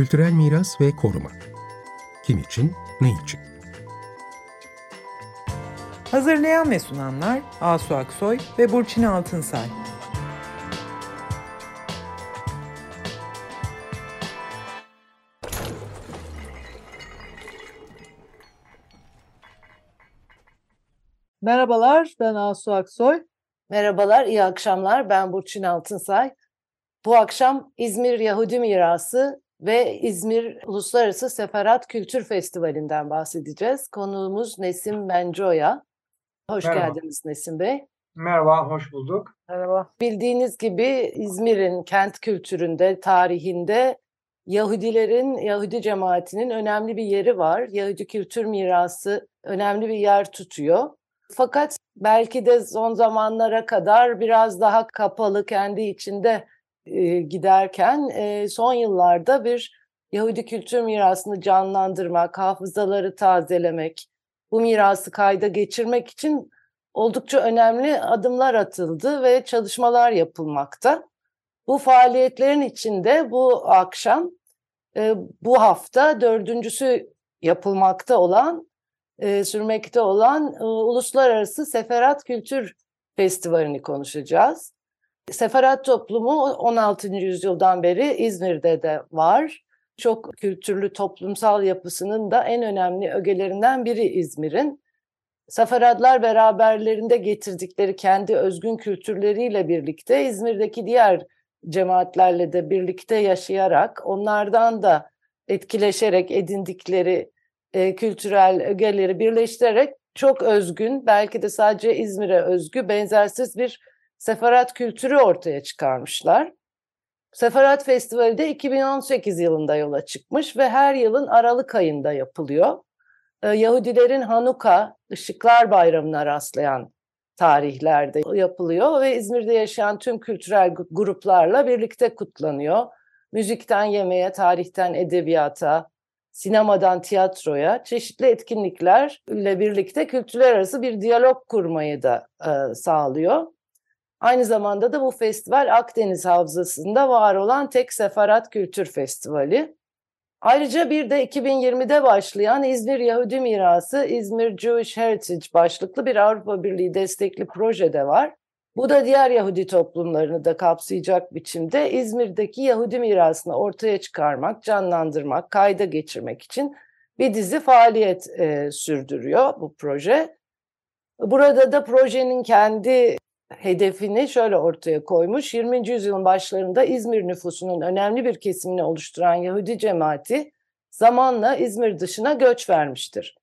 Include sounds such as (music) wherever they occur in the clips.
Kültürel miras ve koruma. Kim için, ne için? Hazırlayan ve sunanlar Asu Aksoy ve Burçin Altınsay. Merhabalar, ben Asu Aksoy. Merhabalar, iyi akşamlar. Ben Burçin Altınsay. Bu akşam İzmir Yahudi Mirası ve İzmir Uluslararası Seferat Kültür Festivali'nden bahsedeceğiz. Konuğumuz Nesim Bencoya. Hoş Merhaba. geldiniz Nesim Bey. Merhaba, hoş bulduk. Merhaba. Bildiğiniz gibi İzmir'in kent kültüründe, tarihinde Yahudilerin, Yahudi cemaatinin önemli bir yeri var. Yahudi kültür mirası önemli bir yer tutuyor. Fakat belki de son zamanlara kadar biraz daha kapalı, kendi içinde giderken son yıllarda bir Yahudi kültür mirasını canlandırmak, hafızaları tazelemek, bu mirası kayda geçirmek için oldukça önemli adımlar atıldı ve çalışmalar yapılmakta. Bu faaliyetlerin içinde bu akşam, bu hafta dördüncüsü yapılmakta olan, sürmekte olan Uluslararası Seferat Kültür Festivali'ni konuşacağız. Seferat toplumu 16. yüzyıldan beri İzmir'de de var. Çok kültürlü toplumsal yapısının da en önemli ögelerinden biri İzmir'in. Seferatlar beraberlerinde getirdikleri kendi özgün kültürleriyle birlikte İzmir'deki diğer cemaatlerle de birlikte yaşayarak onlardan da etkileşerek edindikleri e, kültürel ögeleri birleştirerek çok özgün belki de sadece İzmir'e özgü benzersiz bir seferat kültürü ortaya çıkarmışlar. Seferat Festivali de 2018 yılında yola çıkmış ve her yılın Aralık ayında yapılıyor. Ee, Yahudilerin Hanuka, Işıklar Bayramı'na rastlayan tarihlerde yapılıyor ve İzmir'de yaşayan tüm kültürel gruplarla birlikte kutlanıyor. Müzikten yemeğe, tarihten edebiyata, sinemadan tiyatroya çeşitli etkinliklerle birlikte kültürler arası bir diyalog kurmayı da e, sağlıyor. Aynı zamanda da bu festival Akdeniz Havzası'nda var olan tek sefarat kültür festivali. Ayrıca bir de 2020'de başlayan İzmir Yahudi Mirası, İzmir Jewish Heritage başlıklı bir Avrupa Birliği destekli proje de var. Bu da diğer Yahudi toplumlarını da kapsayacak biçimde İzmir'deki Yahudi mirasını ortaya çıkarmak, canlandırmak, kayda geçirmek için bir dizi faaliyet e, sürdürüyor bu proje. Burada da projenin kendi hedefini şöyle ortaya koymuş. 20. yüzyılın başlarında İzmir nüfusunun önemli bir kesimini oluşturan Yahudi cemaati zamanla İzmir dışına göç vermiştir.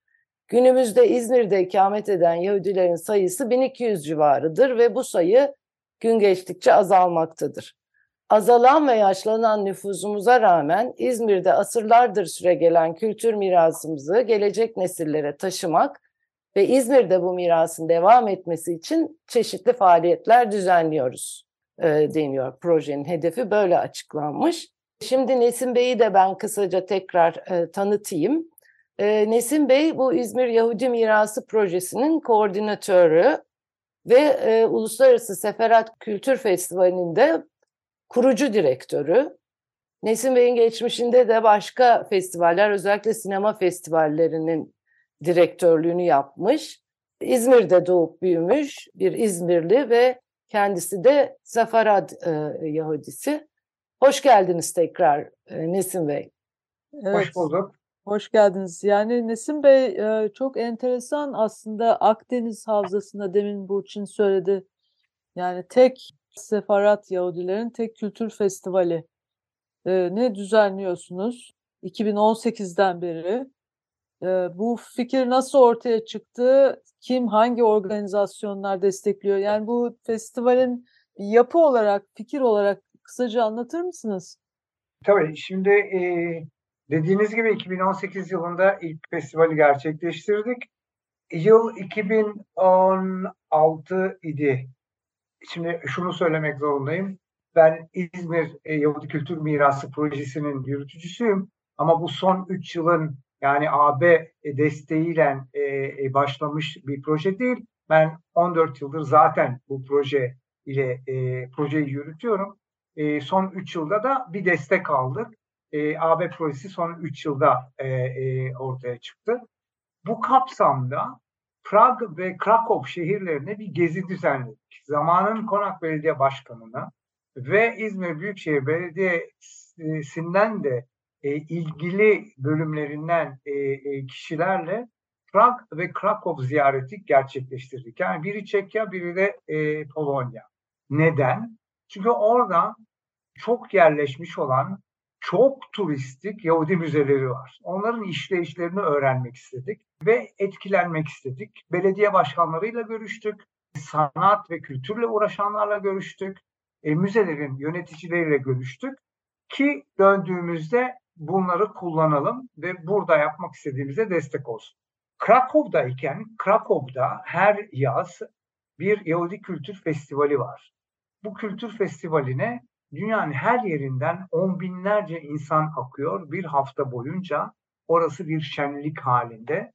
Günümüzde İzmir'de ikamet eden Yahudilerin sayısı 1200 civarıdır ve bu sayı gün geçtikçe azalmaktadır. Azalan ve yaşlanan nüfusumuza rağmen İzmir'de asırlardır süre gelen kültür mirasımızı gelecek nesillere taşımak ve İzmir'de bu mirasın devam etmesi için çeşitli faaliyetler düzenliyoruz e, deniyor. Projenin hedefi böyle açıklanmış. Şimdi Nesim Bey'i de ben kısaca tekrar e, tanıtayım. E, Nesim Bey bu İzmir Yahudi Mirası Projesi'nin koordinatörü ve e, Uluslararası Seferat Kültür Festivali'nde kurucu direktörü. Nesim Bey'in geçmişinde de başka festivaller, özellikle sinema festivallerinin direktörlüğünü yapmış. İzmir'de doğup büyümüş bir İzmirli ve kendisi de Zafarad e, Yahudisi. Hoş geldiniz tekrar e, Nesim Bey. Evet, Hoş bulduk. hoş geldiniz. Yani Nesim Bey e, çok enteresan aslında Akdeniz Havzası'nda demin Burçin söyledi. Yani tek Sefarat Yahudilerin tek kültür festivali e, ne düzenliyorsunuz? 2018'den beri. Bu fikir nasıl ortaya çıktı? Kim, hangi organizasyonlar destekliyor? Yani bu festivalin yapı olarak, fikir olarak kısaca anlatır mısınız? Tabii şimdi e, dediğiniz gibi 2018 yılında ilk festivali gerçekleştirdik. Yıl 2016 idi. Şimdi şunu söylemek zorundayım. Ben İzmir e, Yahudi Kültür Mirası Projesi'nin yürütücüsüyüm. Ama bu son 3 yılın yani AB desteğiyle e, e, başlamış bir proje değil. Ben 14 yıldır zaten bu proje ile e, projeyi yürütüyorum. E, son 3 yılda da bir destek aldık. e, AB projesi son 3 yılda e, e, ortaya çıktı. Bu kapsamda Prag ve Krakow şehirlerine bir gezi düzenledik. Zamanın Konak Belediye Başkanı'na ve İzmir Büyükşehir Belediyesi'nden de e, ilgili bölümlerinden e, e, kişilerle Prag ve Krakow ziyareti gerçekleştirdik. Yani biri Çekya, biri de e, Polonya. Neden? Çünkü orada çok yerleşmiş olan çok turistik Yahudi müzeleri var. Onların işleyişlerini öğrenmek istedik ve etkilenmek istedik. Belediye başkanlarıyla görüştük, sanat ve kültürle uğraşanlarla görüştük, e, müzelerin yöneticileriyle görüştük ki döndüğümüzde bunları kullanalım ve burada yapmak istediğimize destek olsun. Krakow'dayken Krakow'da her yaz bir Yahudi Kültür Festivali var. Bu kültür festivaline dünyanın her yerinden on binlerce insan akıyor bir hafta boyunca. Orası bir şenlik halinde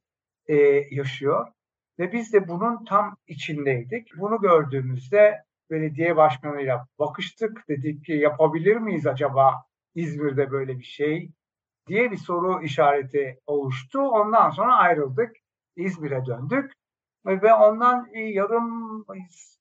e, yaşıyor. Ve biz de bunun tam içindeydik. Bunu gördüğümüzde belediye başkanıyla bakıştık. Dedik ki yapabilir miyiz acaba İzmir'de böyle bir şey diye bir soru işareti oluştu. Ondan sonra ayrıldık. İzmir'e döndük. Ve ondan yarım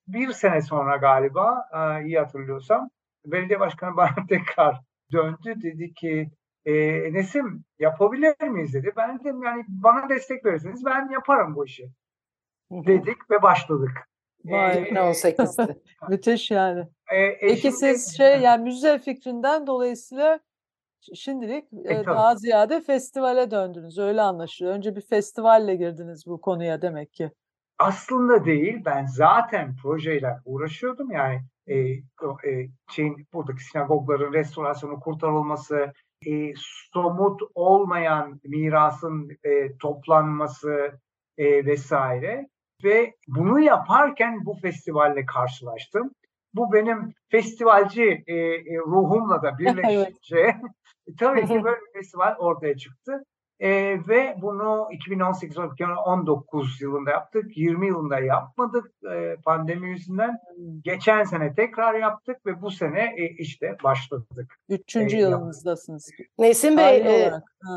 bir sene sonra galiba e, iyi hatırlıyorsam belediye başkanı bana (laughs) tekrar döndü. Dedi ki e, Nesim yapabilir miyiz dedi. Ben dedim yani bana destek verirseniz ben yaparım bu işi. Dedik ve başladık. Vay. Ee, 2018'de. (laughs) Müthiş yani. E, e, Peki siz şey yani müze fikrinden dolayısıyla şimdilik e, tabii. daha ziyade festivale döndünüz. Öyle anlaşılıyor. Önce bir festivalle girdiniz bu konuya demek ki. aslında değil. Ben zaten projeyle uğraşıyordum. Yani e, e, şeyin buradaki sinagogların restorasyonu kurtarılması, e, somut olmayan mirasın e, toplanması e, vesaire. Ve bunu yaparken bu festivalle karşılaştım. Bu benim festivalci e, e, ruhumla da (laughs) birleşince (laughs) tabii ki böyle bir festival ortaya çıktı. E, ve bunu 2018-2019 yılında yaptık. 20 yılında yapmadık e, pandemi yüzünden. Geçen sene tekrar yaptık ve bu sene e, işte başladık. Üçüncü E, yılınızdasınız. Nesim Bey, e.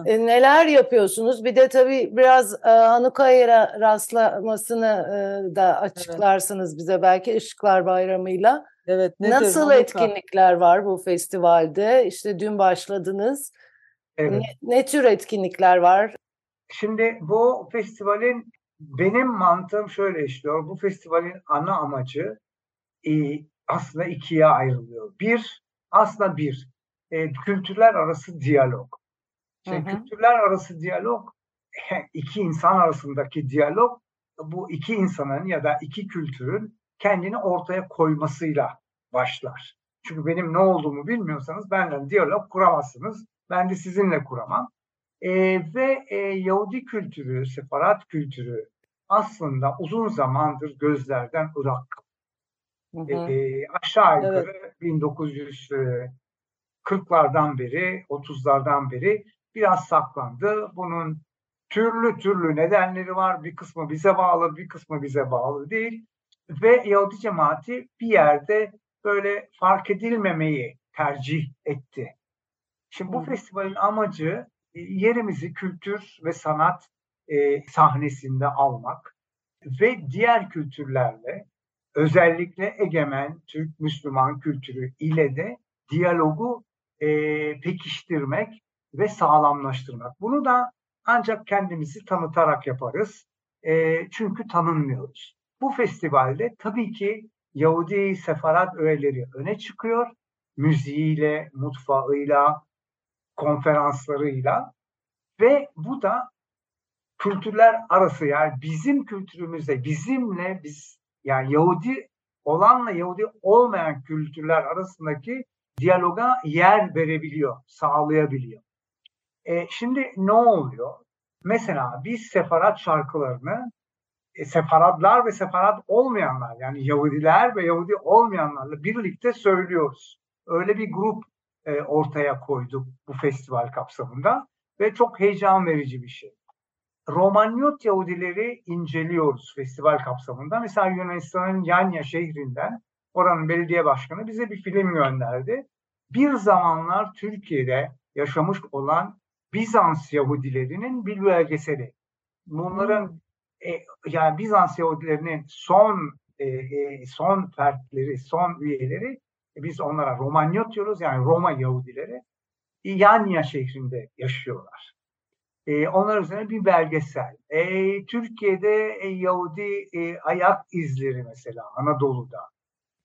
E, Neler yapıyorsunuz? Bir de tabii biraz e, Hanukkah'a rastlamasını e, da açıklarsınız bize belki Işıklar Bayramı'yla. Evet. nedir Nasıl Hanukkah? etkinlikler var bu festivalde? İşte dün başladınız. Evet. Ne, ne tür etkinlikler var? Şimdi bu festivalin benim mantığım şöyle işliyor. Bu festivalin ana amacı e, aslında ikiye ayrılıyor. Bir, aslında bir, e, kültürler arası diyalog. Şimdi Hı hı. kültürler arası diyalog, iki insan arasındaki diyalog, bu iki insanın ya da iki kültürün kendini ortaya koymasıyla başlar. Çünkü benim ne olduğumu bilmiyorsanız benden diyalog kuramazsınız. Ben de sizinle kuramam. E, ve e, Yahudi kültürü, separat kültürü aslında uzun zamandır gözlerden ırak. Hı hı. E, aşağı yukarı 1940'lardan beri, 30'lardan beri biraz saklandı. Bunun türlü türlü nedenleri var. Bir kısmı bize bağlı, bir kısmı bize bağlı değil. Ve Yahudi cemaati bir yerde böyle fark edilmemeyi tercih etti. Şimdi bu Hı. festivalin amacı e, yerimizi kültür ve sanat e, sahnesinde almak ve diğer kültürlerle özellikle egemen Türk Müslüman kültürü ile de diyalogu e, pekiştirmek ve sağlamlaştırmak. Bunu da ancak kendimizi tanıtarak yaparız. E, çünkü tanınmıyoruz. Bu festivalde tabii ki Yahudi sefarat öğeleri öne çıkıyor. Müziğiyle, mutfağıyla, konferanslarıyla ve bu da kültürler arası yani bizim kültürümüzde bizimle biz yani Yahudi olanla Yahudi olmayan kültürler arasındaki diyaloga yer verebiliyor, sağlayabiliyor. E, şimdi ne oluyor? Mesela biz sefarat şarkılarını e, sefaratlar ve sefarat olmayanlar yani Yahudiler ve Yahudi olmayanlarla birlikte söylüyoruz. Öyle bir grup e, ortaya koyduk bu festival kapsamında ve çok heyecan verici bir şey. Romanyot Yahudileri inceliyoruz festival kapsamında. Mesela Yunanistan'ın Yanya şehrinden oranın belediye başkanı bize bir film gönderdi. Bir zamanlar Türkiye'de yaşamış olan Bizans Yahudilerinin bir belgeseli. Bunların Hmm. e, yani Bizans Yahudilerinin son e, e, son fertleri, son üyeleri biz onlara Romanyot diyoruz yani Roma Yahudileri İyanya şehrinde yaşıyorlar. E, onlar üzerine bir belgesel. E, Türkiye'de e, Yahudi e, ayak izleri mesela Anadolu'da.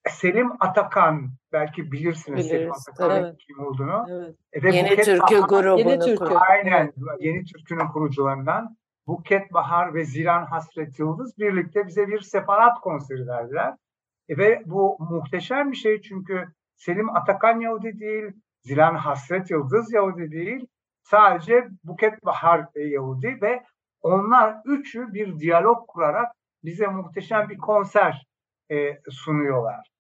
Selim Atakan belki bilirsiniz Selim Biliriz, Atakan'ın evet. kim olduğunu. Evet. E, ve Yeni Buket Türkü Bahar- grubunu Yeni Türkü. kurdu. Aynen. Yeni Türkü'nün kurucularından Buket Bahar ve Zilan Hasret Yıldız birlikte bize bir separat konseri verdiler. E ve bu muhteşem bir şey çünkü Selim Atakan Yahudi değil, Zilan Hasret Yıldız Yahudi değil, sadece Buket Bahar e, Yahudi ve onlar üçü bir diyalog kurarak bize muhteşem bir konser e, sunuyorlar.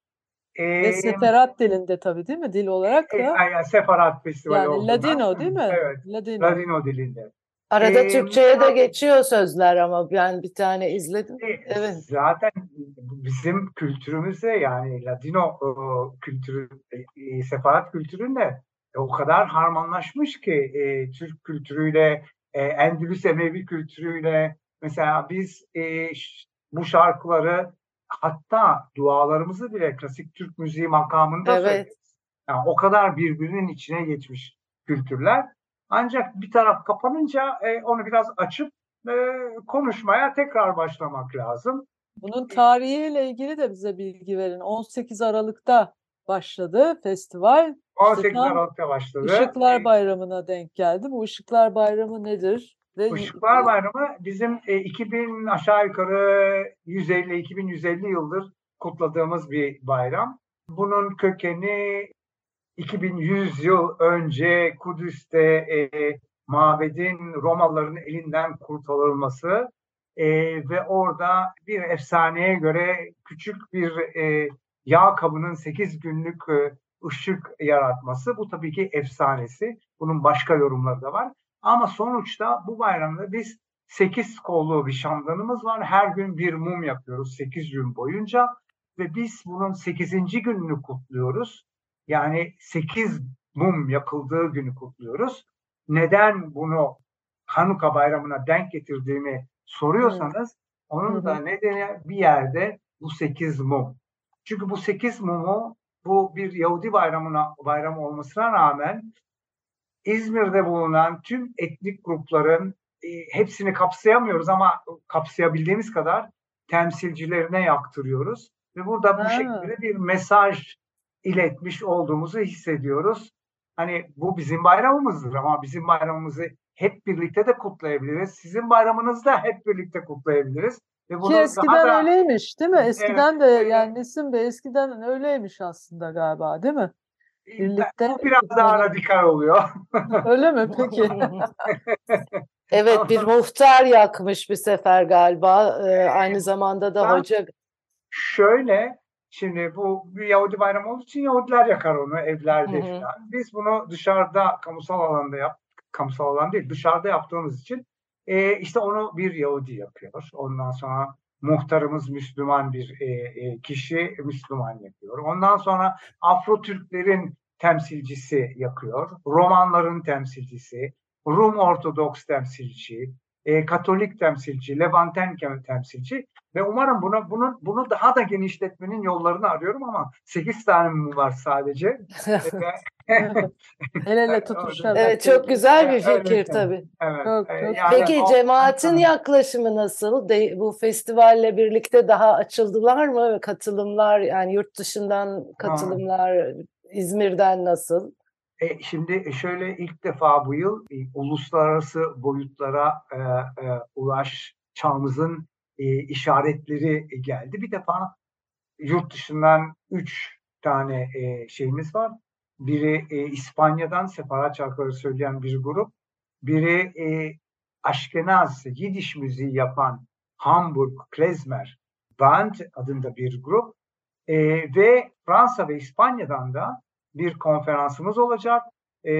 E, Ve seferat dilinde tabii değil mi? Dil olarak e, da. yani Sefarat Festivali Yani olduğundan- Ladino değil mi? Evet. Ladino. Ladino dilinde. Arada Ee, Türkçe'ye de geçiyor sözler ama ben bir tane izledim. E, Evet. Zaten bizim kültürümüzde yani Ladino e, kültürü, e, sefarat kültüründe e, o kadar harmanlaşmış ki e, Türk kültürüyle, e, Endülüs Emevi kültürüyle mesela biz e, bu şarkıları hatta dualarımızı bile klasik Türk müziği makamında Evet. söylüyoruz. Yani o kadar birbirinin içine geçmiş kültürler. Ancak bir taraf kapanınca e, onu biraz açıp e, konuşmaya tekrar başlamak lazım. Bunun tarihiyle ilgili de bize bilgi verin. 18 Aralık'ta başladı festival. 18 tam Aralık'ta başladı. Işıklar E, Bayramı'na denk geldi. Bu Işıklar Bayramı nedir? Ve Işıklar Bayramı bizim e, 2000 aşağı yukarı 150 2150 yıldır kutladığımız bir bayram. Bunun kökeni 2100 yıl önce Kudüs'te e, mabedin Romalıların elinden kurtarılması e, ve orada bir efsaneye göre küçük bir e, yağ kabının 8 günlük e, ışık yaratması. Bu tabii ki efsanesi. Bunun başka yorumları da var. Ama sonuçta bu bayramda biz 8 kollu bir şamdanımız var. Her gün bir mum yapıyoruz 8 gün boyunca ve biz bunun 8. gününü kutluyoruz. Yani 8 mum yakıldığı günü kutluyoruz. Neden bunu Hanuka bayramına denk getirdiğimi soruyorsanız onun da nedeni bir yerde bu 8 mum. Çünkü bu 8 mumu bu bir Yahudi bayramına bayramı olmasına rağmen İzmir'de bulunan tüm etnik grupların e, hepsini kapsayamıyoruz ama kapsayabildiğimiz kadar temsilcilerine yaktırıyoruz. Ve burada bu şekilde bir mesaj iletmiş olduğumuzu hissediyoruz. Hani bu bizim bayramımızdır ama bizim bayramımızı hep birlikte de kutlayabiliriz. Sizin bayramınızı da hep birlikte kutlayabiliriz. Ve Ki bunu daha eskiden da- öyleymiş değil mi? Evet, Eskiden de evet. yani Nesim Bey eskiden öyleymiş aslında galiba değil mi? birlikte Bu biraz daha radikal oluyor. (laughs) Öyle mi peki? (laughs) Evet bir muhtar yakmış bir sefer galiba. Ee, aynı zamanda da Ben- hoca Şöyle, şimdi bu bir Yahudi bayramı olduğu için Yahudiler yakar onu evlerde Hı hı. falan. Biz bunu dışarıda kamusal alanda yap, kamusal alan değil dışarıda yaptığımız için e, işte onu bir Yahudi yapıyor. Ondan sonra muhtarımız Müslüman bir e, e, kişi Müslüman yapıyor. Ondan sonra Afro Türklerin temsilcisi yakıyor. Romanların temsilcisi, Rum Ortodoks temsilci, e, Katolik temsilci, Levanten temsilci ve umarım bunu bunu bunu daha da genişletmenin yollarını arıyorum ama 8 tane mum var sadece. (laughs) Evet. El ele tutuşarak. Evet çok güzel bir fikir evet. tabii. evet. Çok, çok- yani Peki o- cemaatin yaklaşımı nasıl? De, bu festivalle birlikte daha açıldılar mı? Katılımlar yani yurt dışından katılımlar İzmir'den nasıl? E, şimdi şöyle ilk defa bu yıl e, uluslararası boyutlara e, e, ulaş çağımızın e, işaretleri geldi. Bir defa yurt dışından üç tane e, şeyimiz var. Biri e, İspanya'dan separat şarkıları söyleyen bir grup. Biri e, Aşkenaz, Yidiş müziği yapan Hamburg Klezmer Band adında bir grup. E, ve Fransa ve İspanya'dan da bir konferansımız olacak. E,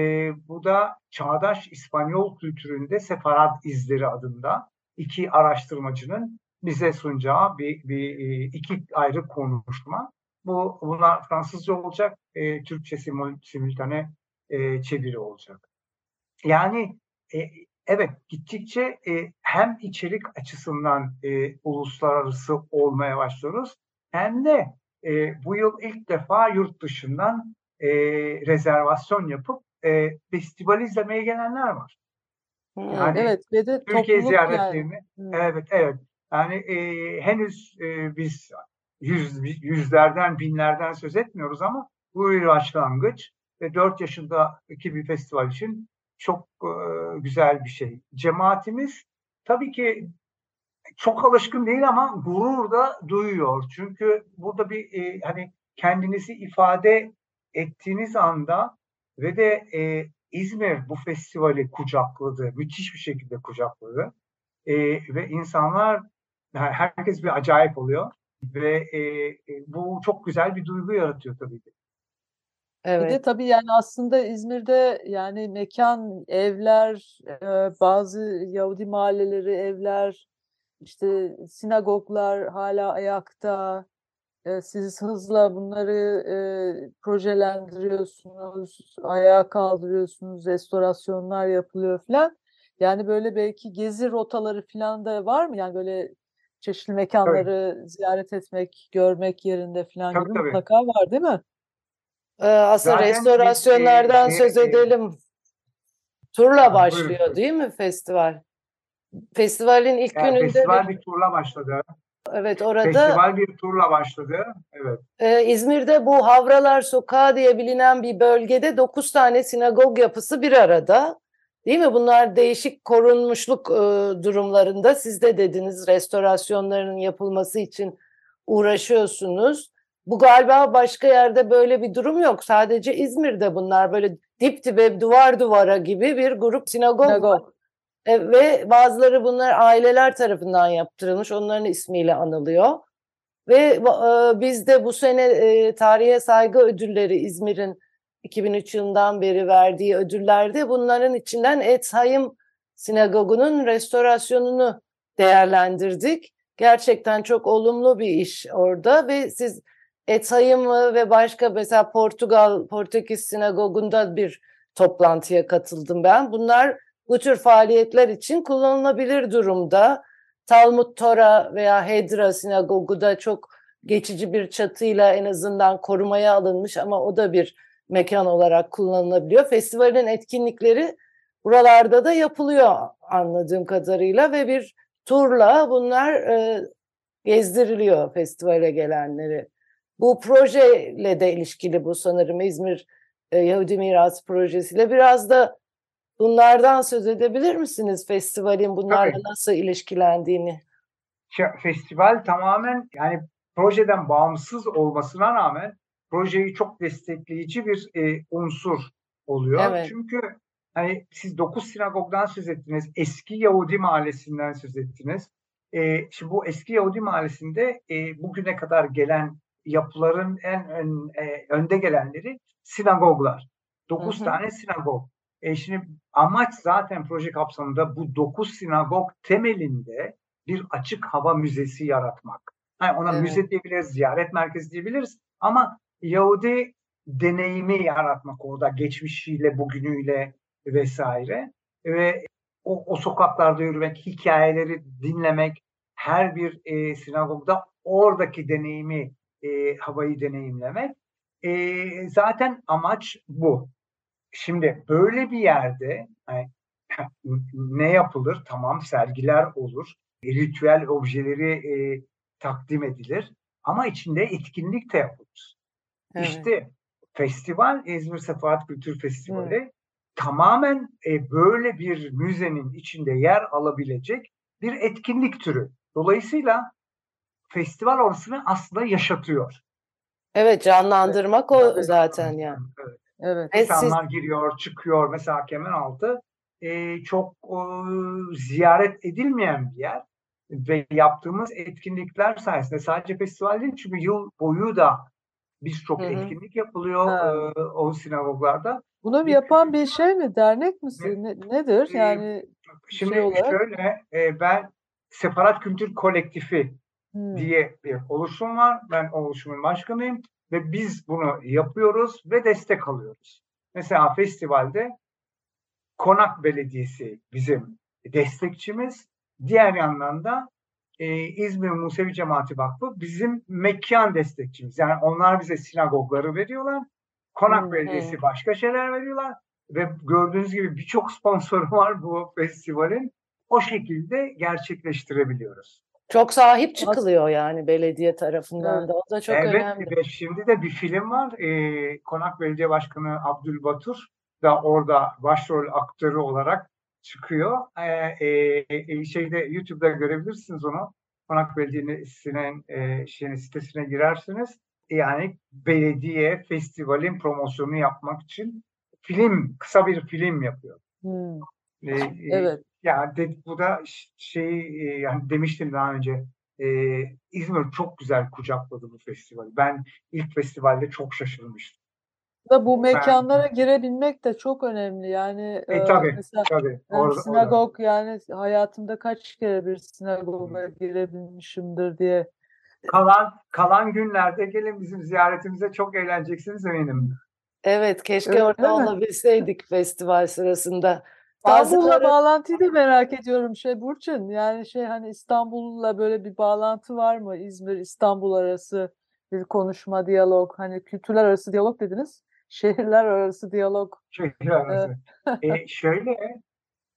bu da Çağdaş İspanyol Kültüründe Sefarat İzleri adında iki araştırmacının bize sunacağı bir, bir e, iki ayrı konuşma. Bu bunlar Fransızca olacak, e, Türkçe simul, simultane e, çeviri olacak. yani e, evet gittikçe e, hem içerik açısından e, uluslararası olmaya başlıyoruz hem de e, bu yıl ilk defa yurt dışından e, rezervasyon yapıp e, festival izlemeye gelenler var. Yani, evet ve de Türkiye ziyaretlerini yani. evet evet yani e, henüz e, biz yüz, yüzlerden binlerden söz etmiyoruz ama bu bir başlangıç ve 4 yaşındaki bir festival için çok e, güzel bir şey. Cemaatimiz tabii ki çok alışkın değil ama gurur da duyuyor. Çünkü burada bir e, hani kendinizi ifade ettiğiniz anda ve de e, İzmir bu festivali kucakladı, müthiş bir şekilde kucakladı. E, ve insanlar, herkes bir acayip oluyor ve e, bu çok güzel bir duygu yaratıyor tabii ki. Evet. Bir de tabii yani aslında İzmir'de yani mekan, evler, bazı Yahudi mahalleleri, evler, işte sinagoglar hala ayakta. Siz hızla bunları projelendiriyorsunuz, ayağa kaldırıyorsunuz, restorasyonlar yapılıyor falan. Yani böyle belki gezi rotaları falan da var mı? Yani böyle çeşitli mekanları tabii. ziyaret etmek, görmek yerinde falan tabii, gibi tabii. mutlaka var değil mi? Ee, aslında Zaten restorasyonlardan bir, söz edelim. Turla başlıyor buyurun. değil mi festival? Festivalin ilk yani gününde... Festival bir turla başladı. Evet orada... Festival bir turla başladı. Evet. E, İzmir'de bu Havralar Sokağı diye bilinen bir bölgede dokuz tane sinagog yapısı bir arada. Değil mi? Bunlar değişik korunmuşluk e, durumlarında. Siz de dediniz restorasyonların yapılması için uğraşıyorsunuz. Bu galiba başka yerde böyle bir durum yok. Sadece İzmir'de bunlar böyle dip dibe duvar duvara gibi bir grup sinagog. sinagog. E, ve bazıları bunlar aileler tarafından yaptırılmış. Onların ismiyle anılıyor. Ve e, biz de bu sene e, tarihe saygı ödülleri İzmir'in 2003 yılından beri verdiği ödüllerde bunların içinden Etzheim Sinagogu'nun restorasyonunu değerlendirdik. Gerçekten çok olumlu bir iş orada ve siz Etzheim'ı ve başka mesela Portugal, Portekiz Sinagogu'nda bir toplantıya katıldım ben. Bunlar bu tür faaliyetler için kullanılabilir durumda. Talmud Tora veya Hedra Sinagogu da çok geçici bir çatıyla en azından korumaya alınmış ama o da bir mekan olarak kullanılabiliyor. Festivalin etkinlikleri buralarda da yapılıyor anladığım kadarıyla ve bir turla bunlar e, gezdiriliyor festivale gelenleri. Bu projeyle de ilişkili bu sanırım İzmir e, Yahudi Mirası projesiyle biraz da bunlardan söz edebilir misiniz festivalin bunlarla Tabii. nasıl ilişkilendiğini? Festival tamamen yani projeden bağımsız olmasına rağmen projeyi çok destekleyici bir e, unsur oluyor. Evet. Çünkü hani siz dokuz sinagogdan söz ettiniz, eski Yahudi mahallesinden söz ettiniz. E, şimdi bu eski Yahudi mahallesinde e, bugüne kadar gelen yapıların en ön, e, önde gelenleri sinagoglar. Dokuz tane sinagog. E, şimdi amaç zaten proje kapsamında bu dokuz sinagog temelinde bir açık hava müzesi yaratmak. Yani ona evet. müze diyebiliriz, ziyaret merkezi diyebiliriz ama Yahudi deneyimi yaratmak orada geçmişiyle, bugünüyle vesaire ve o, o sokaklarda yürümek, hikayeleri dinlemek, her bir e, sinagogda oradaki deneyimi, e, havayı deneyimlemek. E, zaten amaç bu. Şimdi böyle bir yerde yani, ne yapılır? Tamam sergiler olur, ritüel objeleri e, takdim edilir ama içinde etkinlik de yapılır. Evet. İşte festival İzmir Sefahat Kültür Festivali evet. tamamen e, böyle bir müzenin içinde yer alabilecek bir etkinlik türü. Dolayısıyla festival orasını aslında yaşatıyor. Evet canlandırmak evet. o zaten yani. Evet. Evet. İnsanlar siz... giriyor, çıkıyor. Mesela Kemeraltı e, çok e, ziyaret edilmeyen bir yer ve yaptığımız etkinlikler sayesinde sadece festival değil çünkü yıl boyu da birçok etkinlik yapılıyor e, o sinagoglarda. Bunu bir yapan bir şey mi? Dernek misin? Ne, nedir? Yani Şimdi şey olarak? şöyle e, ben Separat Kültür Kolektifi hmm. diye bir oluşum var. Ben oluşumun başkanıyım ve biz bunu yapıyoruz ve destek alıyoruz. Mesela festivalde Konak Belediyesi bizim destekçimiz. Diğer yandan da e, İzmir Musevi Cemaati Vakfı bizim mekan destekçimiz. Yani onlar bize sinagogları veriyorlar. Konak Hmm, Belediyesi başka şeyler veriyorlar. Ve gördüğünüz gibi birçok sponsoru var bu festivalin. O şekilde gerçekleştirebiliyoruz. Çok sahip çıkılıyor yani belediye tarafından Evet. da. O da çok evet, önemli. ve şimdi de bir film var. Ee, Konak Belediye Başkanı Abdülbatur da orada başrol aktörü olarak çıkıyor. Ee, e, şeyde YouTube'da görebilirsiniz onu. Konak Belediyesi'nin e, şeyin sitesine girersiniz. Yani belediye festivalin promosyonu yapmak için film, kısa bir film yapıyor. Hmm, e, Evet. ya de, bu da ş- şey e, yani demiştim daha önce e, İzmir çok güzel kucakladı bu festivali. Ben ilk festivalde çok şaşırmıştım. Da bu mekanlara girebilmek de çok önemli. Yani E e, tabii mesela tabii. yani Orada, orada. sinagog yani hayatımda kaç kere bir sinagoga girebilmişimdir diye. Kalan kalan günlerde gelin bizim ziyaretimize çok eğleneceksiniz eminim. Evet, keşke Öyle orada olabilseydik festival sırasında. İstanbul'la Bazıları bağlantıyı da merak ediyorum şey Burçin. Yani şey hani İstanbul'la böyle bir bağlantı var mı? İzmir, İstanbul arası bir konuşma, diyalog. Hani kültürler arası diyalog dediniz. (laughs) Şehirler arası diyalog. Şehir arası. e, (laughs) şöyle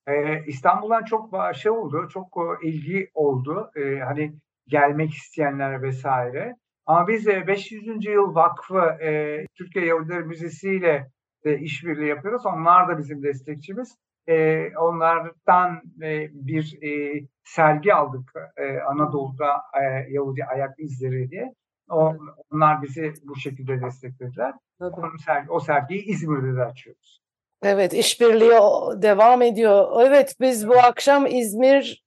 e, İstanbul'dan çok şey oldu, çok e, ilgi oldu. E, hani gelmek isteyenler vesaire. Ama biz e, 500. Yıl Vakfı e, Türkiye Yahudileri Müzesi ile de işbirliği yapıyoruz. Onlar da bizim destekçimiz. E, onlardan e, bir e, sergi aldık e, Anadolu'da e, Yahudi ayak izleri diye. O, Evet. Onlar bizi bu şekilde desteklediler. Onun sergi, o sergiyi İzmir'de de açıyoruz. Evet, işbirliği devam ediyor. Evet, biz bu akşam İzmir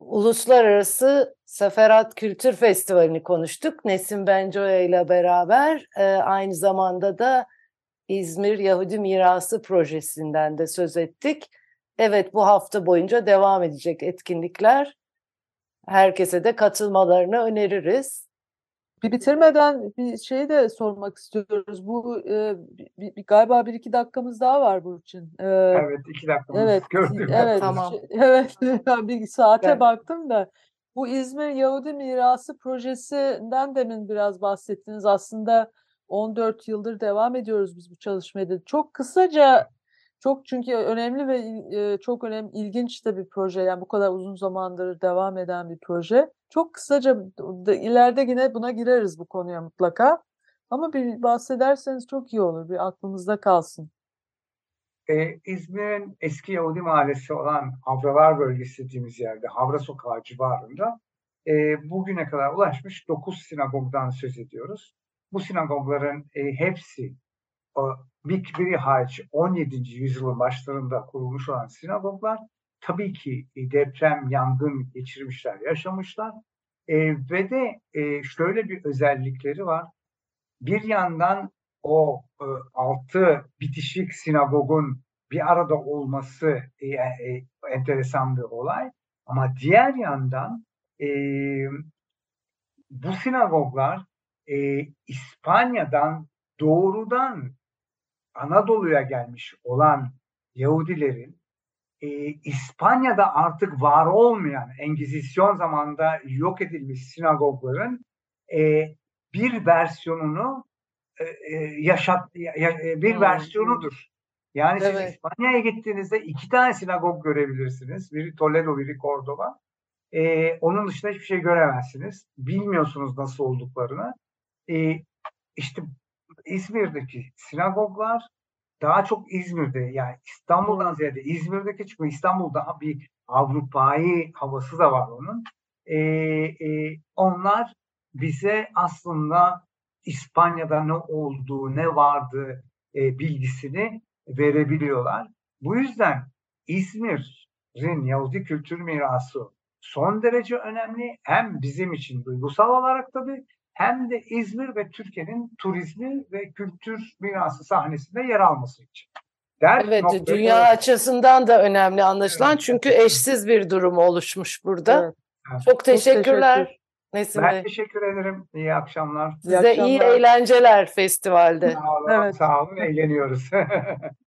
Uluslararası Seferat Kültür Festivali'ni konuştuk. Nesim Bencoya ile beraber Ee, aynı zamanda da İzmir Yahudi Mirası Projesi'nden de söz ettik. Evet, bu hafta boyunca devam edecek etkinlikler. Herkese de katılmalarını öneririz. Bir bitirmeden bir şey de sormak istiyoruz. Bu e, bir- bir- galiba bir iki dakikamız daha var Burçin. E, Evet, iki dakikamız Evet, gördüm. evet, Tamam. şey- (laughs) evet. Ben bir saate Ben- baktım da bu İzmir Yahudi Mirası projesinden demin biraz bahsettiniz. Aslında 14 yıldır devam ediyoruz biz bu çalışmaya. Çok kısaca, çok çünkü önemli ve e, çok önemli, ilginç de bir proje. Yani bu kadar uzun zamandır devam eden bir proje. Çok kısaca ileride yine buna gireriz bu konuya mutlaka. Ama bir bahsederseniz çok iyi olur. Bir aklımızda kalsın. Ee, İzmir'in eski Yahudi mahallesi olan Havralar bölgesi dediğimiz yerde, Havra Sokağı civarında e, bugüne kadar ulaşmış 9 sinagogdan söz ediyoruz. Bu sinagogların e, hepsi o, bir, biri hariç 17. yüzyılın başlarında kurulmuş olan sinagoglar tabii ki e, deprem, yangın geçirmişler, yaşamışlar. E, ve de e, şöyle bir özellikleri var. Bir yandan o e, altı bitişik sinagogun bir arada olması e, e, enteresan bir olay. Ama diğer yandan e, bu sinagoglar e, İspanya'dan doğrudan Anadolu'ya gelmiş olan Yahudilerin e, İspanya'da artık var olmayan Engizisyon zamanında yok edilmiş sinagogların e, bir versiyonunu e, e, yaşat ya- e, bir Hmm. versiyonudur. Yani siz Evet. İspanya'ya gittiğinizde iki tane sinagog görebilirsiniz. Biri Toledo, biri Cordoba. E, onun dışında hiçbir şey göremezsiniz. Bilmiyorsunuz nasıl olduklarını. E, işte İzmir'deki sinagoglar daha çok İzmir'de yani İstanbul'dan ziyade İzmir'deki çünkü İstanbul daha bir Avrupa'yı havası da var onun. E, e, onlar bize aslında İspanya'da ne olduğu, ne vardı e, bilgisini verebiliyorlar. Bu yüzden İzmir'in Yahudi kültür mirası son derece önemli. Hem bizim için duygusal olarak tabii hem de İzmir ve Türkiye'nin turizmi ve kültür mirası sahnesinde yer alması için. Der Evet, noktayı dünya açısından da önemli anlaşılan. Evet. Çünkü eşsiz bir durum oluşmuş burada. Evet. Çok teşekkürler teşekkür. Nesim Ben Bey. teşekkür ederim. İyi akşamlar. İyi Size iyi akşamlar. eğlenceler festivalde. Sağ olun, Evet. sağ olun. Eğleniyoruz. (laughs)